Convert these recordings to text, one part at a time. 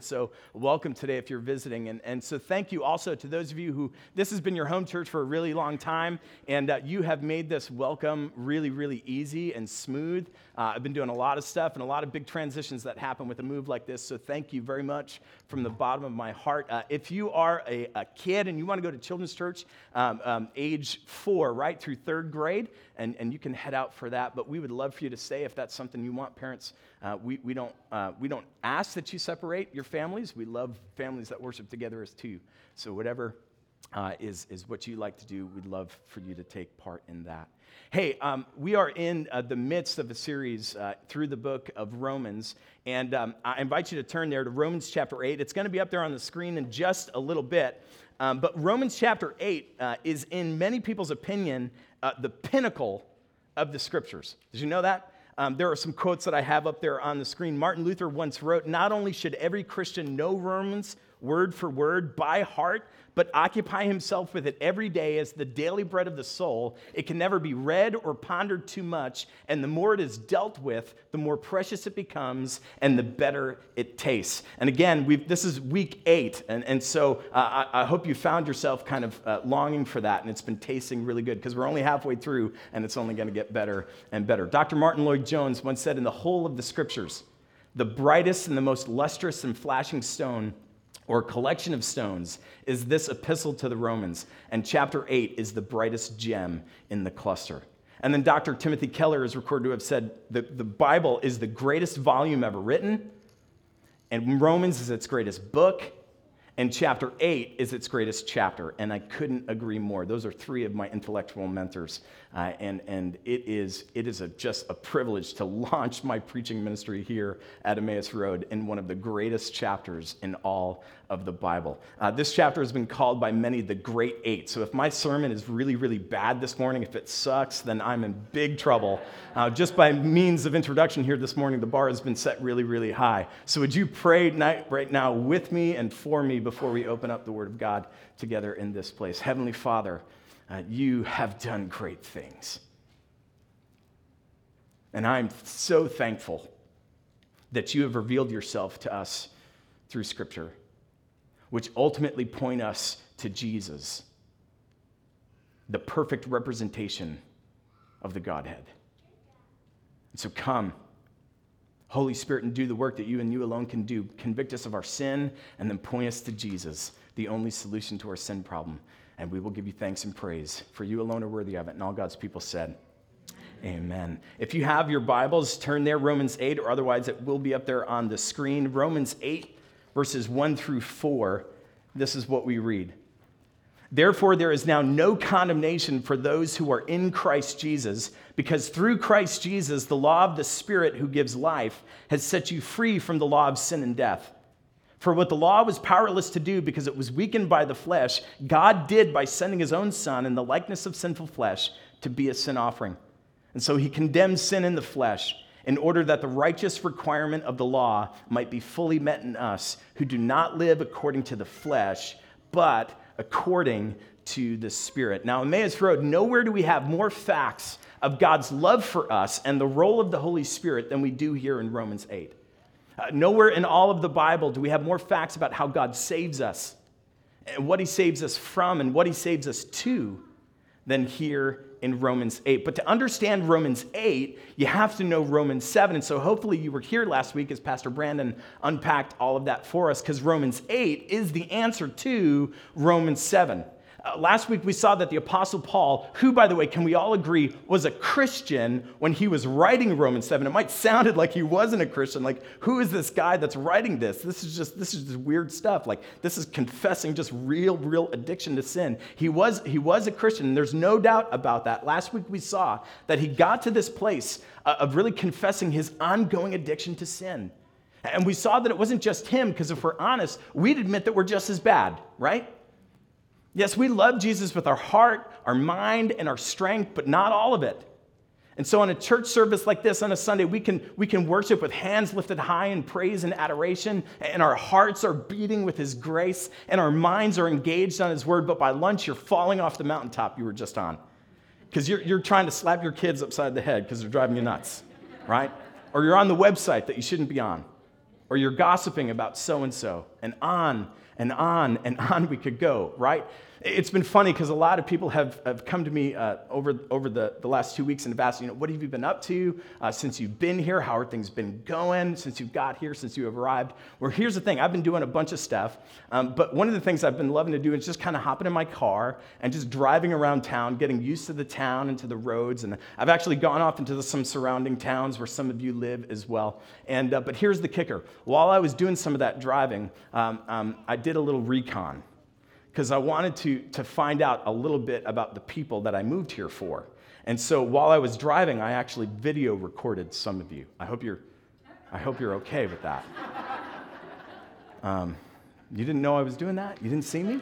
So, welcome today if you're visiting. And, and so, thank you also to those of you who this has been your home church for a really long time, and uh, you have made this welcome really, really easy and smooth. Uh, I've been doing a lot of stuff and a lot of big transitions that happen with a move like this. So, thank you very much from the bottom of my heart. Uh, if you are a, a, kid and you want to go to children's church, um, um, age four, right through third grade, and, and you can head out for that. But we would love for you to stay if that's something you want. Parents, uh, we, we, don't, uh, we don't ask that you separate your families. We love families that worship together as two. So, whatever uh, is, is what you like to do, we'd love for you to take part in that. Hey, um, we are in uh, the midst of a series uh, through the book of Romans, and um, I invite you to turn there to Romans chapter 8. It's going to be up there on the screen in just a little bit. Um, but Romans chapter 8 uh, is, in many people's opinion, uh, the pinnacle of the scriptures. Did you know that? Um, there are some quotes that I have up there on the screen. Martin Luther once wrote Not only should every Christian know Romans word for word by heart, but occupy himself with it every day as the daily bread of the soul. It can never be read or pondered too much, and the more it is dealt with, the more precious it becomes and the better it tastes. And again, this is week eight, and, and so uh, I, I, hope you found yourself kind of uh, longing for that, and it's been tasting really good because we're only halfway through, and it's only going to get better and better. Dr. Martyn Lloyd-Jones once said, In the whole of the scriptures, the brightest and the most lustrous and flashing stone or collection of stones is this epistle to the Romans, and chapter 8 is the brightest gem in the cluster. And then Dr. Timothy Keller is recorded to have said that the Bible is the greatest volume ever written, and Romans is its greatest book, and chapter 8 is its greatest chapter. And I couldn't agree more. Those are three of my intellectual mentors. Uh, and and it is, it is a, just a privilege to launch my preaching ministry here at Emmaus Road in one of the greatest chapters in all of the Bible. Uh, this chapter has been called by many the Great Eight. So if my sermon is really, really bad this morning, if it sucks, then I'm in big trouble. Uh, just by means of introduction here this morning, the bar has been set really, really high. So would you pray right now with me and for me before we open up the Word of God together in this place? Heavenly Father, uh, you have done great things. And I'm so thankful that you have revealed yourself to us through Scripture which ultimately point us to Jesus, the perfect representation of the Godhead. And so come, Holy Spirit, and do the work that you and you alone can do. Convict us of our sin and then point us to Jesus, the only solution to our sin problem. And we will give you thanks and praise, for you alone are worthy of it. And all God's people said, Amen. If you have your Bibles, turn there, Romans 8, or otherwise it will be up there on the screen. Romans 8 verses 1 through 4, this is what we read. Therefore, there is now no condemnation for those who are in Christ Jesus, because through Christ Jesus, the law of the Spirit who gives life has set you free from the law of sin and death. For what the law was powerless to do because it was weakened by the flesh, God did by sending his own Son in the likeness of sinful flesh to be a sin offering. And so he condemned sin in the flesh in order that the righteous requirement of the law might be fully met in us who do not live according to the flesh, but according to the Spirit. Now, Emmaus Road, nowhere do we have more facts of God's love for us and the role of the Holy Spirit than we do here in Romans 8. Uh, nowhere in all of the Bible do we have more facts about how God saves us and what he saves us from and what he saves us to than here in Romans 8. But to understand Romans 8, you have to know Romans 7. And so hopefully you were here last week as Pastor Brandon unpacked all of that for us, because Romans 8 is the answer to Romans 7. Uh, last week we saw that the Apostle Paul, who, by the way, can we all agree, was a Christian when he was writing Romans 7. It might sounded like he wasn't a Christian. Like, who is this guy that's writing this? This is just this is just weird stuff. Like, this is confessing just real, real addiction to sin. He was he was a Christian, and there's no doubt about that. Last week we saw that he got to this place uh, of really confessing his ongoing addiction to sin. And we saw that it wasn't just him, because if we're honest, we'd admit that we're just as bad, right? Yes, we love Jesus with our heart, our mind, and our strength, but not all of it. And so, on a church service like this on a Sunday, we can, we can worship with hands lifted high in praise and adoration, and our hearts are beating with His grace, and our minds are engaged on His word. But by lunch, you're falling off the mountaintop you were just on because you're, you're trying to slap your kids upside the head because they're driving you nuts, right? Or you're on the website that you shouldn't be on. or you're gossiping about so and so, and on and on and on we could go, right? It's been funny because a lot of people have, have come to me uh, over, over the, the last two weeks and have asked, you know, what have you been up to uh, since you've been here? How are things been going since you got here, since you have arrived? Well, here's the thing I've been doing a bunch of stuff, um, but one of the things I've been loving to do is just kind of hopping in my car and just driving around town, getting used to the town and to the roads. And I've actually gone off into the, some surrounding towns where some of you live as well. And, uh, but here's the kicker while I was doing some of that driving, um, um, I did a little recon because I wanted to, to find out a little bit about the people that I moved here for. And so while I was driving, I actually video recorded some of you. I hope you're, I hope you're okay with that. Um, you didn't know I was doing that? You didn't see me?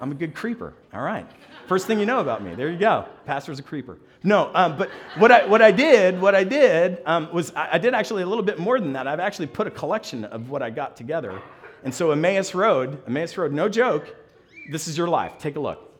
I'm a good creeper. All right. First thing you know about me. There you go. Pastor's a creeper. No, um, but what I, what I did, what I did um, was I, I did actually a little bit more than that. I've actually put a collection of what I got together. And so Emmaus Road, Emmaus Road, no joke, this is your life. Take a look.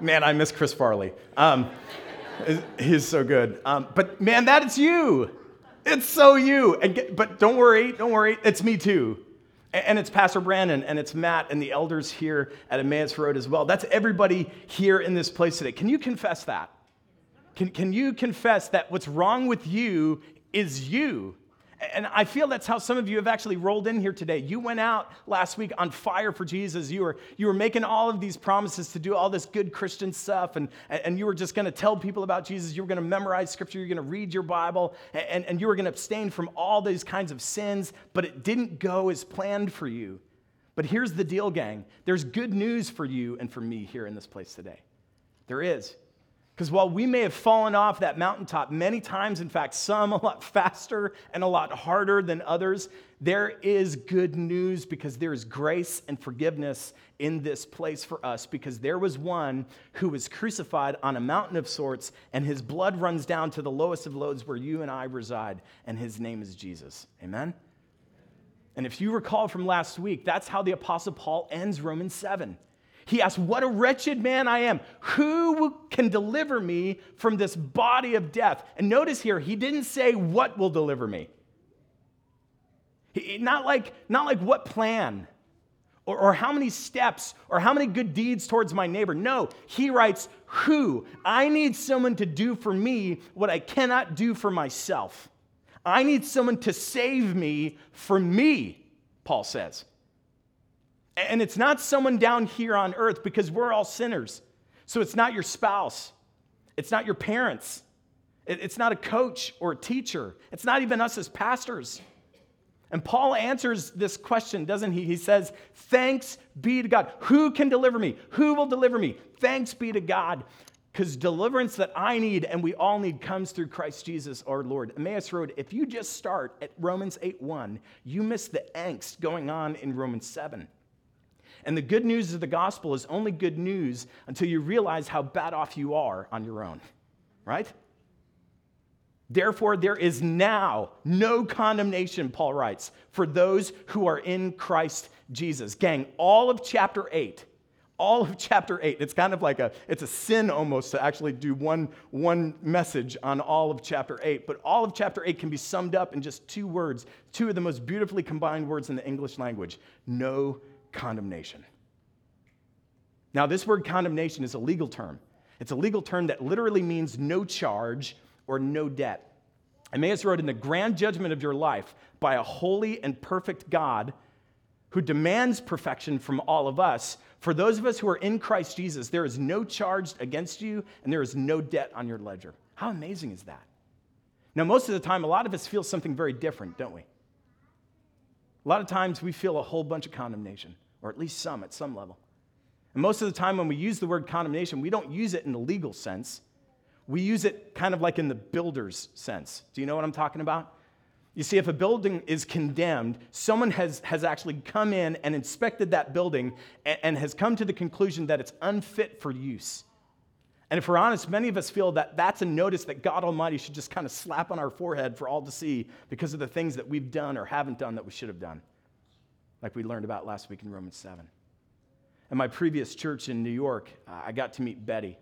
Man, I miss Chris Farley. Um, he's so good. Um, but man, that is you. It's so you. Get, but don't worry, don't worry. It's me too. And it's Pastor Brandon and it's Matt and the elders here at Emmaus Road as well. That's everybody here in this place today. Can you confess that? Can, can you confess that what's wrong with you is you? And I feel that's how some of you have actually rolled in here today. You went out last week on fire for Jesus. You were, you were making all of these promises to do all this good Christian stuff, and, and you were just going to tell people about Jesus. You were going to memorize scripture. You were going to read your Bible, and, and you were going to abstain from all these kinds of sins, but it didn't go as planned for you. But here's the deal, gang there's good news for you and for me here in this place today. There is. Because while we may have fallen off that mountaintop many times, in fact, some a lot faster and a lot harder than others, there is good news because there is grace and forgiveness in this place for us because there was one who was crucified on a mountain of sorts and his blood runs down to the lowest of loads where you and I reside, and his name is Jesus. Amen? And if you recall from last week, that's how the Apostle Paul ends Romans 7. He asks, What a wretched man I am. Who can deliver me from this body of death? And notice here, he didn't say, What will deliver me? He, not, like, not like what plan or, or how many steps or how many good deeds towards my neighbor. No, he writes, Who? I need someone to do for me what I cannot do for myself. I need someone to save me from me, Paul says. And it's not someone down here on earth because we're all sinners. So it's not your spouse, it's not your parents, it's not a coach or a teacher, it's not even us as pastors. And Paul answers this question, doesn't he? He says, Thanks be to God. Who can deliver me? Who will deliver me? Thanks be to God. Because deliverance that I need and we all need comes through Christ Jesus our Lord. Emmaus Road, if you just start at Romans 8 1, you miss the angst going on in Romans 7. And the good news of the gospel is only good news until you realize how bad off you are on your own, right? Therefore, there is now no condemnation, Paul writes, for those who are in Christ Jesus. Gang, all of chapter 8, all of chapter 8, it's kind of like a, it's a sin almost to actually do one, one message on all of chapter 8, but all of chapter 8 can be summed up in just two words, two of the most beautifully combined words in the English language no condemnation. Now, this word condemnation is a legal term. It's a legal term that literally means no charge or no debt. Emmaus Road, In the grand judgment of your life, by a holy and perfect God who demands perfection from all of us, for those of us who are in Christ Jesus, there is no charge against you and there is no debt on your ledger. How amazing is that? Now, most of the time, a lot of us feel something very different, don't we? A lot of times we feel a whole bunch of condemnation, or at least some at some level. And most of the time, when we use the word condemnation, we don't use it in the legal sense. We use it kind of like in the builder's sense. Do you know what I'm talking about? You see, if a building is condemned, someone has, has actually come in and inspected that building and, and has come to the conclusion that it's unfit for use. And if we're honest, many of us feel that that's a notice that God Almighty should just kind of slap on our forehead for all to see because of the things that we've done or haven't done that we should have done, like we learned about last week in Romans 7. In my previous church in New York, uh, I got to meet Betty.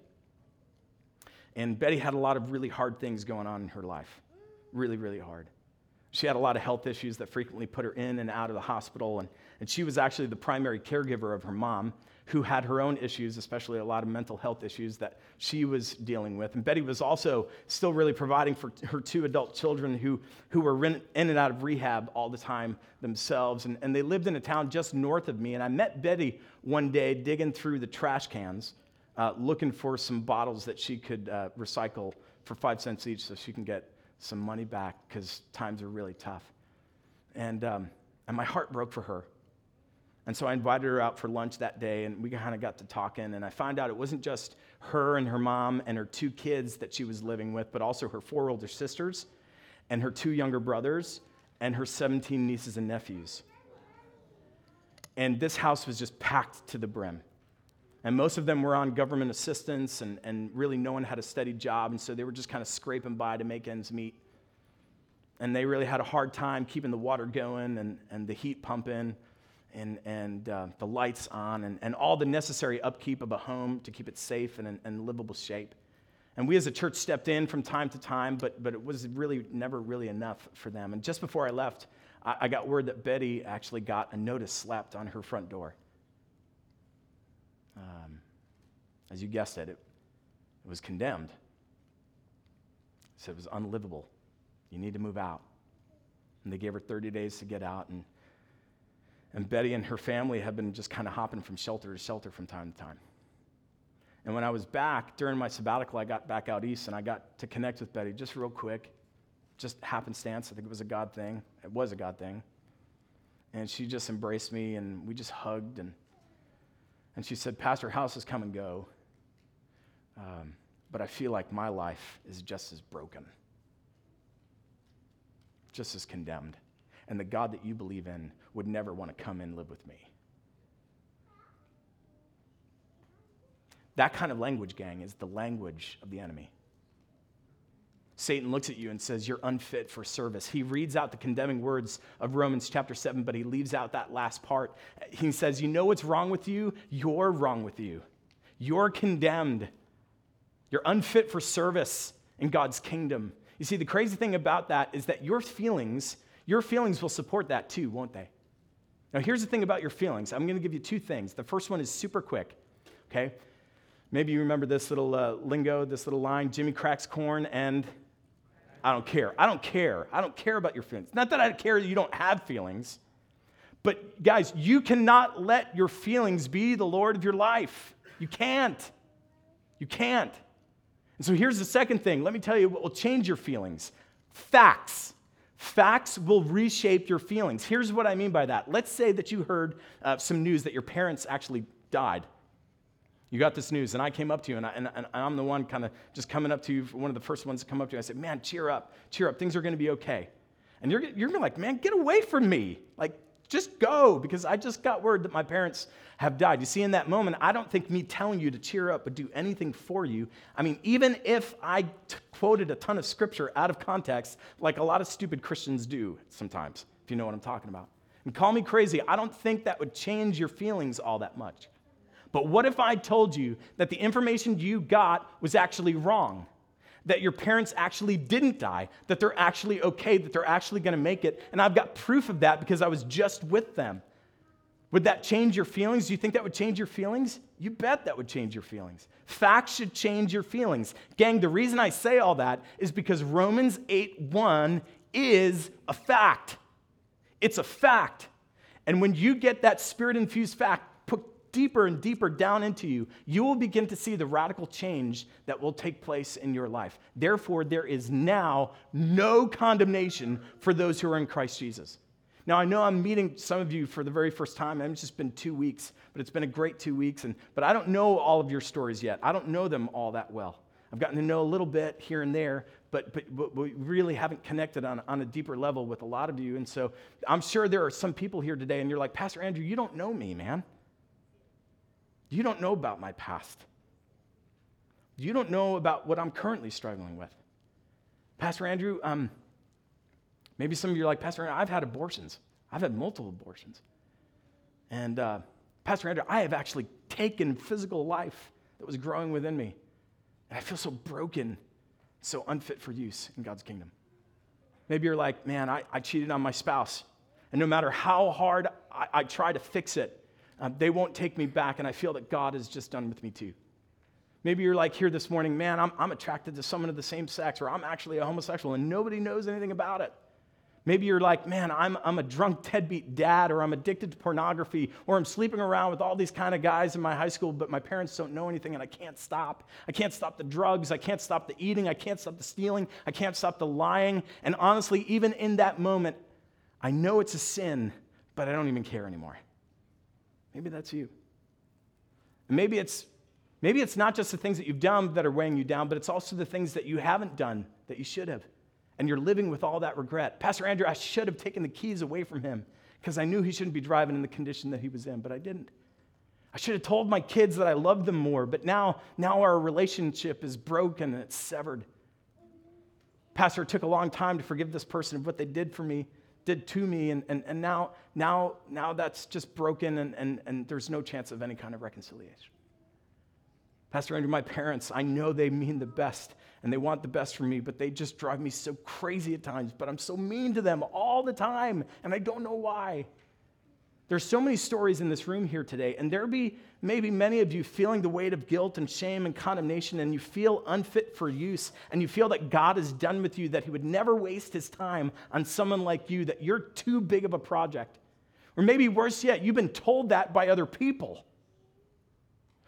And Betty had a lot of really hard things going on in her life. Really, really hard. She had a lot of health issues that frequently put her in and out of the hospital. And, and she was actually the primary caregiver of her mom, who had her own issues, especially a lot of mental health issues that she was dealing with. And Betty was also still really providing for her two adult children who, who were in and out of rehab all the time themselves. And, and they lived in a town just north of me. And I met Betty one day digging through the trash cans, uh, looking for some bottles that she could uh, recycle for five cents each so she can get some money back because times are really tough. And, um, and my heart broke for her. And so I invited her out for lunch that day, and we kind of got to talking. And I found out it wasn't just her and her mom and her two kids that she was living with, but also her four older sisters and her two younger brothers and her 17 nieces and nephews. And this house was just packed to the brim. And most of them were on government assistance, and, and really no one had a steady job. And so they were just kind of scraping by to make ends meet. And they really had a hard time keeping the water going and, and the heat pumping and, and uh, the lights on and, and all the necessary upkeep of a home to keep it safe and in, livable shape. And we as a church stepped in from time to time, but, but it was really never really enough for them. And just before I left, I, I got word that Betty actually got a notice slapped on her front door. Um, as you guessed it, it, it was condemned. It said it was unlivable. You need to move out. And they gave her 30 days to get out. And and Betty and her family have been just kind of hopping from shelter to shelter from time to time. And when I was back during my sabbatical, I got back out east and I got to connect with Betty just real quick, just happenstance. I think it was a God thing. It was a God thing. And she just embraced me and we just hugged. And, and she said, Pastor, houses come and go. Um, but I feel like my life is just as broken, just as condemned and the God that you believe in would never want to come and live with me. That kind of language, gang, is the language of the enemy. Satan looks at you and says, You're unfit for service. He reads out the condemning words of Romans chapter 7, but he leaves out that last part. He says, You know what's wrong with you? You're wrong with you. You're condemned. You're unfit for service in God's kingdom. You see, the crazy thing about that is that your feelings your feelings will support that too, won't they? Now, here's the thing about your feelings. I'm going to give you two things. The first one is super quick, okay? Maybe you remember this little uh, lingo, this little line Jimmy cracks corn, and I don't care. I don't care. I don't care about your feelings. Not that I care that you don't have feelings, but guys, you cannot let your feelings be the Lord of your life. You can't. You can't. And so here's the second thing. Let me tell you what will change your feelings facts. Facts will reshape your feelings. Here's what I mean by that. Let's say that you heard uh, some news that your parents actually died. You got this news, and I came up to you, and, I, and, and I'm the one kind of just coming up to you, one of the first ones to come up to you. I said, Man, cheer up, cheer up, things are going to be okay. And you're, you're like, Man, get away from me. Like, just go, because I just got word that my parents have died. You see, in that moment, I don't think me telling you to cheer up would do anything for you. I mean, even if I t- quoted a ton of scripture out of context, like a lot of stupid Christians do sometimes, if you know what I'm talking about. And call me crazy, I don't think that would change your feelings all that much. But what if I told you that the information you got was actually wrong? That your parents actually didn't die, that they're actually okay, that they're actually gonna make it, and I've got proof of that because I was just with them. Would that change your feelings? Do you think that would change your feelings? You bet that would change your feelings. Facts should change your feelings. Gang, the reason I say all that is because Romans 8 1 is a fact. It's a fact. And when you get that spirit infused fact deeper and deeper down into you, you will begin to see the radical change that will take place in your life. Therefore, there is now no condemnation for those who are in Christ Jesus. Now, I know I'm meeting some of you for the very first time. It's just been two weeks, but it's been a great two weeks. And, but I don't know all of your stories yet. I don't know them all that well. I've gotten to know a little bit here and there, but, but, but, we really haven't connected on, on a deeper level with a lot of you. And so I'm sure there are some people here today, and you're like, Pastor Andrew, you don't know me, man. You don't know about my past. You don't know about what I'm currently struggling with. Pastor Andrew, um, Maybe some of you are like, Pastor Andrew, I've had abortions. I've had multiple abortions. And uh, Pastor Andrew, I have actually taken physical life that was growing within me. And I feel so broken, so unfit for use in God's kingdom. Maybe you're like, man, I, I cheated on my spouse. And no matter how hard I, I try to fix it, um, they won't take me back. And I feel that God is just done with me too. Maybe you're like here this morning, man, I'm, I'm attracted to someone of the same sex, or I'm actually a homosexual, and nobody knows anything about it. Maybe you're like, man, I'm, I'm a drunk deadbeat dad, or I'm addicted to pornography, or I'm sleeping around with all these kind of guys in my high school, but my parents don't know anything and I can't stop. I can't stop the drugs. I can't stop the eating. I can't stop the stealing. I can't stop the lying. And honestly, even in that moment, I know it's a sin, but I don't even care anymore. Maybe that's you. And maybe it's, maybe it's not just the things that you've done that are weighing you down, but it's also the things that you haven't done that you should have and you're living with all that regret. Pastor Andrew, I should have taken the keys away from him because I knew he shouldn't be driving in the condition that he was in, but I didn't. I should have told my kids that I loved them more, but now, now our relationship is broken and it's severed. Pastor, it took a long time to forgive this person of what they did for me, did to me, and, and, and now, now, now that's just broken and, and, and there's no chance of any kind of reconciliation. Pastor Andrew, my parents, I know they mean the best and they want the best for me, but they just drive me so crazy at times. But I'm so mean to them all the time, and I don't know why. There's so many stories in this room here today, and there be maybe many of you feeling the weight of guilt and shame and condemnation, and you feel unfit for use, and you feel that God is done with you, that He would never waste His time on someone like you, that you're too big of a project. Or maybe worse yet, you've been told that by other people.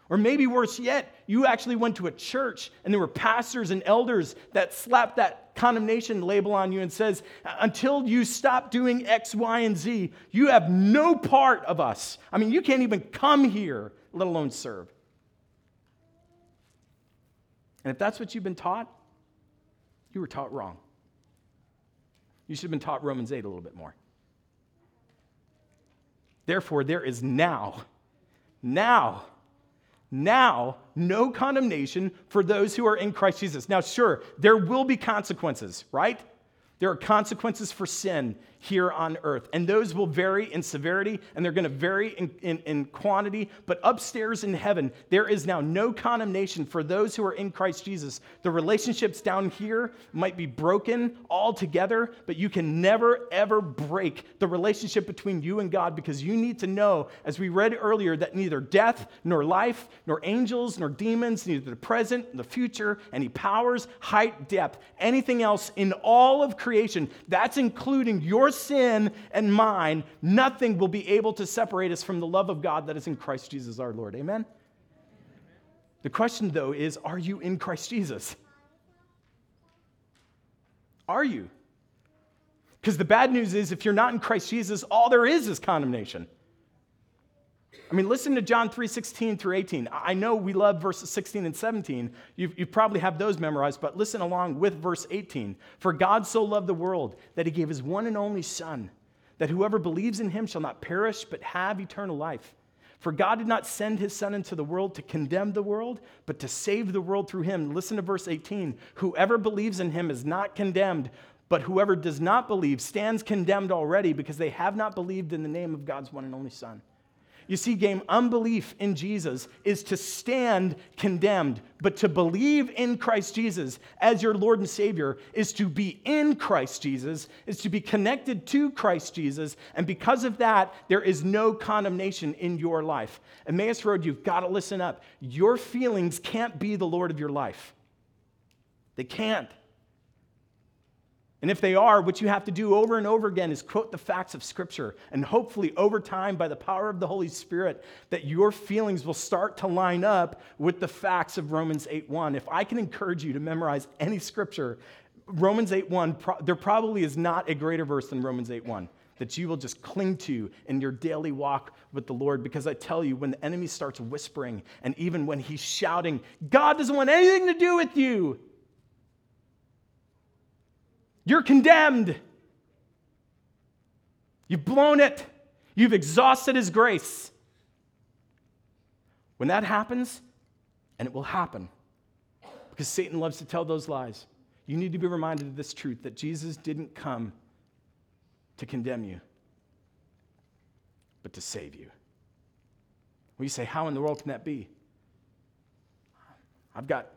Or maybe worse yet, you actually went to a church and there were pastors and elders that slapped that condemnation label on you and says, until you stop doing X, Y, and Z, you have no part of us. I mean, you can't even come here, let alone serve. And if that's what you've been taught, you were taught wrong. You should have been taught Romans 8 a little bit more. Therefore, there is now, now, now no condemnation for those who are in Christ Jesus. Now, sure, there will be consequences, right? There are consequences for sin here on earth, and those will vary in severity and they're going to vary in, in, in, quantity. But upstairs in heaven, there is now no condemnation for those who are in Christ Jesus. The relationships down here might be broken altogether, but you can never, ever break the relationship between you and God because you need to know, as we read earlier, that neither death, nor life, nor angels, nor demons, neither the present, the future, any powers, height, depth, anything else in all of creation, that's including your sin and mine, nothing will be able to separate us from the love of God that is in Christ Jesus our Lord. Amen? The question, though, is are you in Christ Jesus? Are you? Because the bad news is if you're not in Christ Jesus, all there is is condemnation. I mean, listen to John 3 16 through 18. I know we love verses 16 and 17. You, you probably have those memorized, but listen along with verse 18. For God so loved the world that he gave his one and only Son, that whoever believes in him shall not perish, but have eternal life. For God did not send his Son into the world to condemn the world, but to save the world through him. Listen to verse 18. Whoever believes in him is not condemned, but whoever does not believe stands condemned already because they have not believed in the name of God's one and only Son. You see, game, unbelief in Jesus is to stand condemned, but to believe in Christ Jesus as your Lord and Savior is to be in Christ Jesus, is to be connected to Christ Jesus, and because of that, there is no condemnation in your life. Emmaus Road, you've got to listen up. Your feelings can't be the Lord of your life. They can't. And if they are, what you have to do over and over again is quote the facts of Scripture. And hopefully, over time, by the power of the Holy Spirit, that your feelings will start to line up with the facts of Romans 8.1. If I can encourage you to memorize any Scripture, Romans 8.1, there probably is not a greater verse than Romans 8.1 that you will just cling to in your daily walk with the Lord. Because I tell you, when the enemy starts whispering, and even when he's shouting, God doesn't want anything to do with you, you're condemned. You've blown it. You've exhausted His grace. When that happens, and it will happen, because Satan loves to tell those lies, you need to be reminded of this truth that Jesus didn't come to condemn you, but to save you. Well, you say, How in the world can that be? I've got,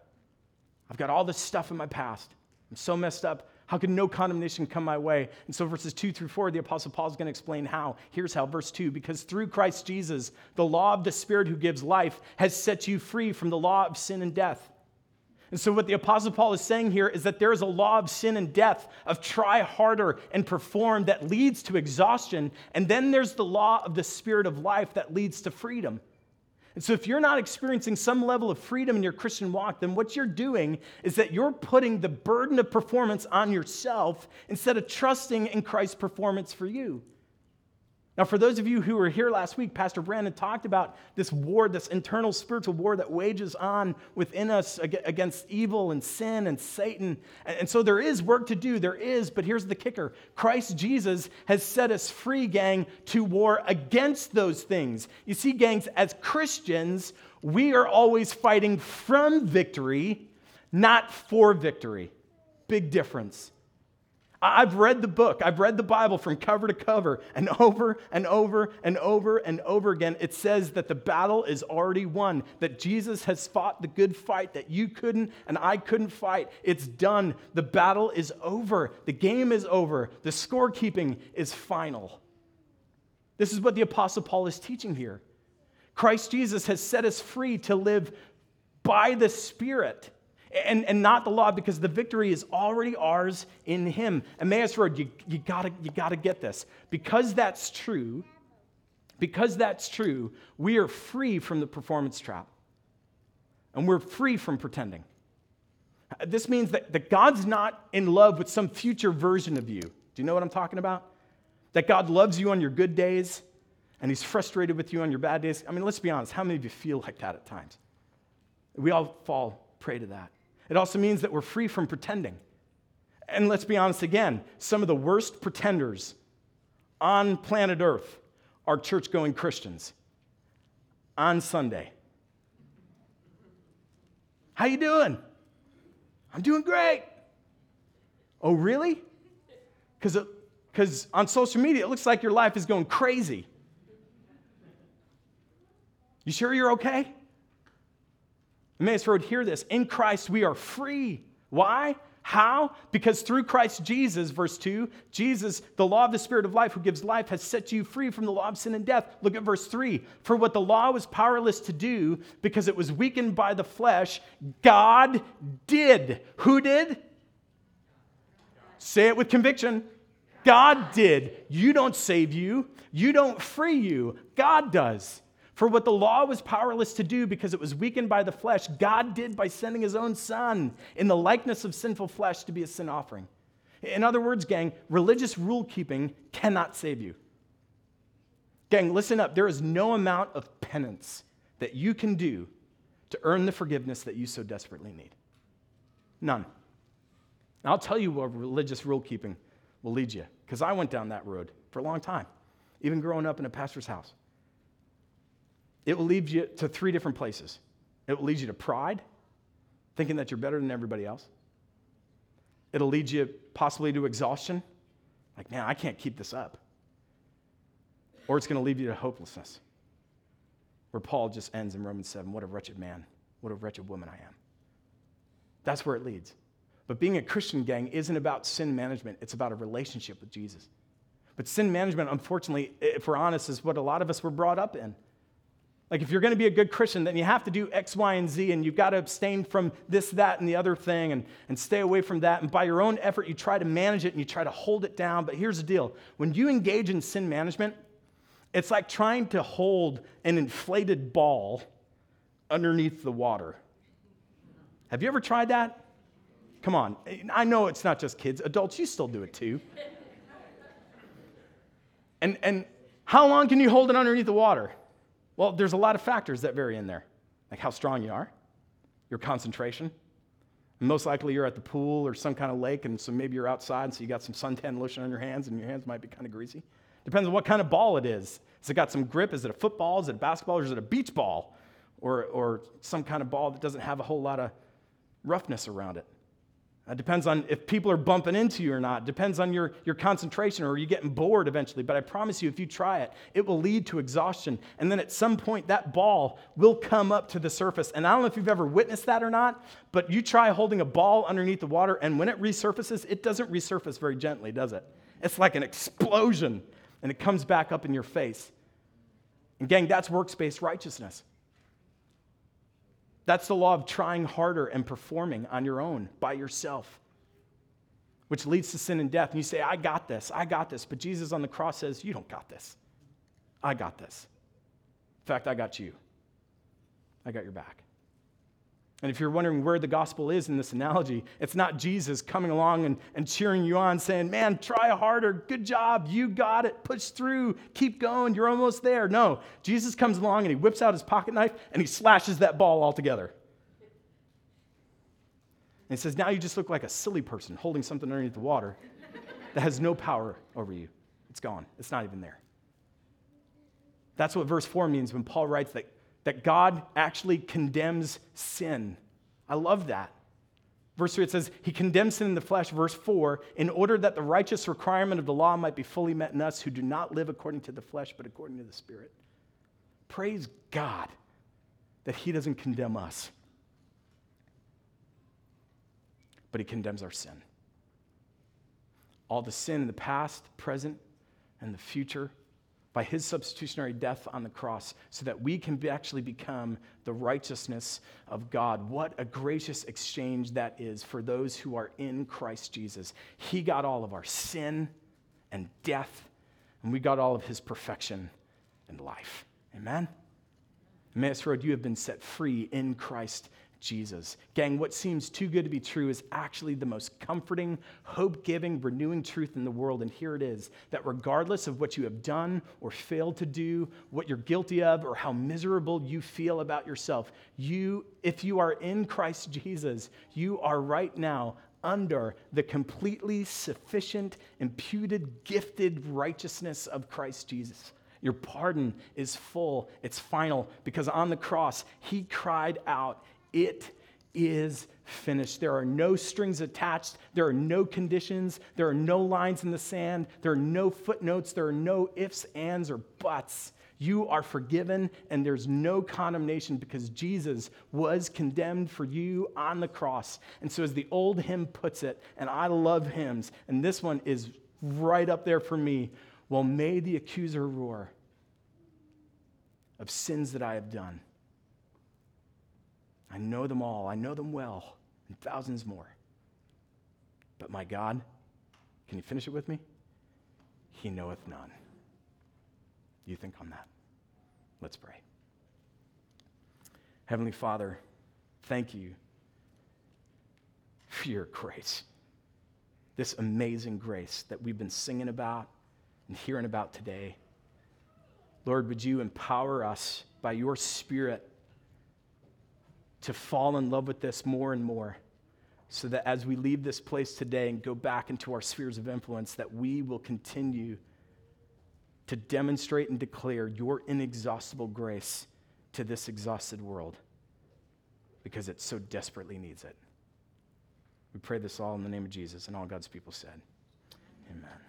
I've got all this stuff in my past. I'm so messed up. How can no condemnation come my way? And so, verses 2 through 4, the Apostle Paul is going to explain how. Here's how, verse 2 because through Christ Jesus, the law of the Spirit who gives life has set you free from the law of sin and death. And so, what the Apostle Paul is saying here is that there is a law of sin and death, of try harder and perform that leads to exhaustion. And then there's the law of the Spirit of life that leads to freedom. And so, if you're not experiencing some level of freedom in your Christian walk, then what you're doing is that you're putting the burden of performance on yourself instead of trusting in Christ's performance for you. Now, for those of you who were here last week, Pastor Brandon talked about this war, this internal spiritual war that wages on within us against evil and sin and Satan. And so there is work to do, there is, but here's the kicker Christ Jesus has set us free, gang, to war against those things. You see, gangs, as Christians, we are always fighting from victory, not for victory. Big difference. I've read the book, I've read the Bible from cover to cover, and over and over and over and over again, it says that the battle is already won, that Jesus has fought the good fight that you couldn't and I couldn't fight. It's done. The battle is over. The game is over. The scorekeeping is final. This is what the Apostle Paul is teaching here. Christ Jesus has set us free to live by the Spirit and, and not the law because the victory is already ours in him. Emmaus Road, you, you, gotta, you gotta get this. Because that's true, because that's true, we are free from the performance trap. And we're free from pretending. This means that, that God's not in love with some future version of you. Do you know what I'm talking about? That God loves you on your good days and he's frustrated with you on your bad days. I mean, let's be honest. How many of you feel like that at times? We all fall prey to that. It also means that we're free from pretending. And let's be honest again, some of the worst pretenders on planet Earth are church going Christians on Sunday. How you doing? I'm doing great. Oh, really? Because uh, on social media, it looks like your life is going crazy. You sure you're okay? Emmaus Road, hear this. In Christ, we are free. Why? How? Because through Christ Jesus, verse 2, Jesus, the law of the Spirit of life who gives life, has set you free from the law of sin and death. Look at verse 3. For what the law was powerless to do, because it was weakened by the flesh, God did. Who did? Say it with conviction. God did. You don't save you, you don't free you. God does. For what the law was powerless to do because it was weakened by the flesh, God did by sending his own son in the likeness of sinful flesh to be a sin offering. In other words, gang, religious rule keeping cannot save you. Gang, listen up. There is no amount of penance that you can do to earn the forgiveness that you so desperately need. None. And I'll tell you where religious rule keeping will lead you, because I went down that road for a long time, even growing up in a pastor's house. It will lead you to three different places. It will lead you to pride, thinking that you're better than everybody else. It'll lead you possibly to exhaustion, like, man, I can't keep this up. Or it's going to lead you to hopelessness. where Paul just ends in Romans 7 What a wretched man, what a wretched woman I am. That's where it leads. But being a Christian gang isn't about sin management, it's about a relationship with Jesus. But sin management, unfortunately, if we're honest, is what a lot of us were brought up in. Like, if you're going to be a good Christian, then you have to do X, Y, and Z, and you've got to abstain from this, that, and the other thing, and, and stay away from that. And by your own effort, you try to manage it and you try to hold it down. But here's the deal when you engage in sin management, it's like trying to hold an inflated ball underneath the water. Have you ever tried that? Come on. I know it's not just kids, adults, you still do it too. And, and how long can you hold it underneath the water? Well, there's a lot of factors that vary in there, like how strong you are, your concentration. Most likely you're at the pool or some kind of lake, and so maybe you're outside, and so you got some suntan lotion on your hands, and your hands might be kind of greasy. Depends on what kind of ball it is. Has it got some grip? Is it a football? Is it a basketball? Or is it a beach ball? Or, or some kind of ball that doesn't have a whole lot of roughness around it? Uh, it depends on if people are bumping into you or not. It depends on your, your concentration or are you getting bored eventually. But I promise you, if you try it, it will lead to exhaustion. And then at some point, that ball will come up to the surface. And I don't know if you've ever witnessed that or not, but you try holding a ball underneath the water, and when it resurfaces, it doesn't resurface very gently, does it? It's like an explosion, and it comes back up in your face. And gang, that's works-based righteousness. That's the law of trying harder and performing on your own, by yourself, which leads to sin and death. And you say, I got this, I got this. But Jesus on the cross says, You don't got this. I got this. In fact, I got you. I got your back. And if you're wondering where the gospel is in this analogy, it's not Jesus coming along and, and cheering you on, saying, Man, try harder. Good job. You got it. Push through. Keep going. You're almost there. No, Jesus comes along and he whips out his pocket knife and he slashes that ball altogether. And he says, Now you just look like a silly person holding something underneath the water that has no power over you. It's gone, it's not even there. That's what verse 4 means when Paul writes that that God actually condemns sin. I love that. Verse 3, it says, He condemns sin in the flesh. Verse 4, in order that the righteous requirement of the law might be fully met in us who do not live according to the flesh, but according to the Spirit. Praise God that He doesn't condemn us, but He condemns our sin. All the sin in the past, present, and the future by his substitutionary death on the cross so that we can actually become the righteousness of God. What a gracious exchange that is for those who are in Christ Jesus. He got all of our sin and death, and we got all of his perfection and life. Amen? Emmaus Road, you have been set free in Christ Jesus. Gang, what seems too good to be true is actually the most comforting, hope giving, renewing truth in the world. And here it is that regardless of what you have done or failed to do, what you're guilty of, or how miserable you feel about yourself, you, if you are in Christ Jesus, you are right now under the completely sufficient, imputed, gifted righteousness of Christ Jesus. Your pardon is full, it's final, because on the cross, he cried out, it is finished. There are no strings attached. There are no conditions. There are no lines in the sand. There are no footnotes. There are no ifs, ands, or buts. You are forgiven, and there's no condemnation because Jesus was condemned for you on the cross. And so, as the old hymn puts it, and I love hymns, and this one is right up there for me well, may the accuser roar of sins that I have done. I know them all, I know them well, and thousands more. But my God, can you finish it with me? He knoweth none. You think on that. Let's pray. Heavenly Father, thank you for your grace. This amazing grace that we've been singing about and hearing about today. Lord, would you empower us by your Spirit to fall in love with this more and more so that as we leave this place today and go back into our spheres of influence that we will continue to demonstrate and declare your inexhaustible grace to this exhausted world because it so desperately needs it. We pray this all in the name of Jesus and all God's people said. Amen.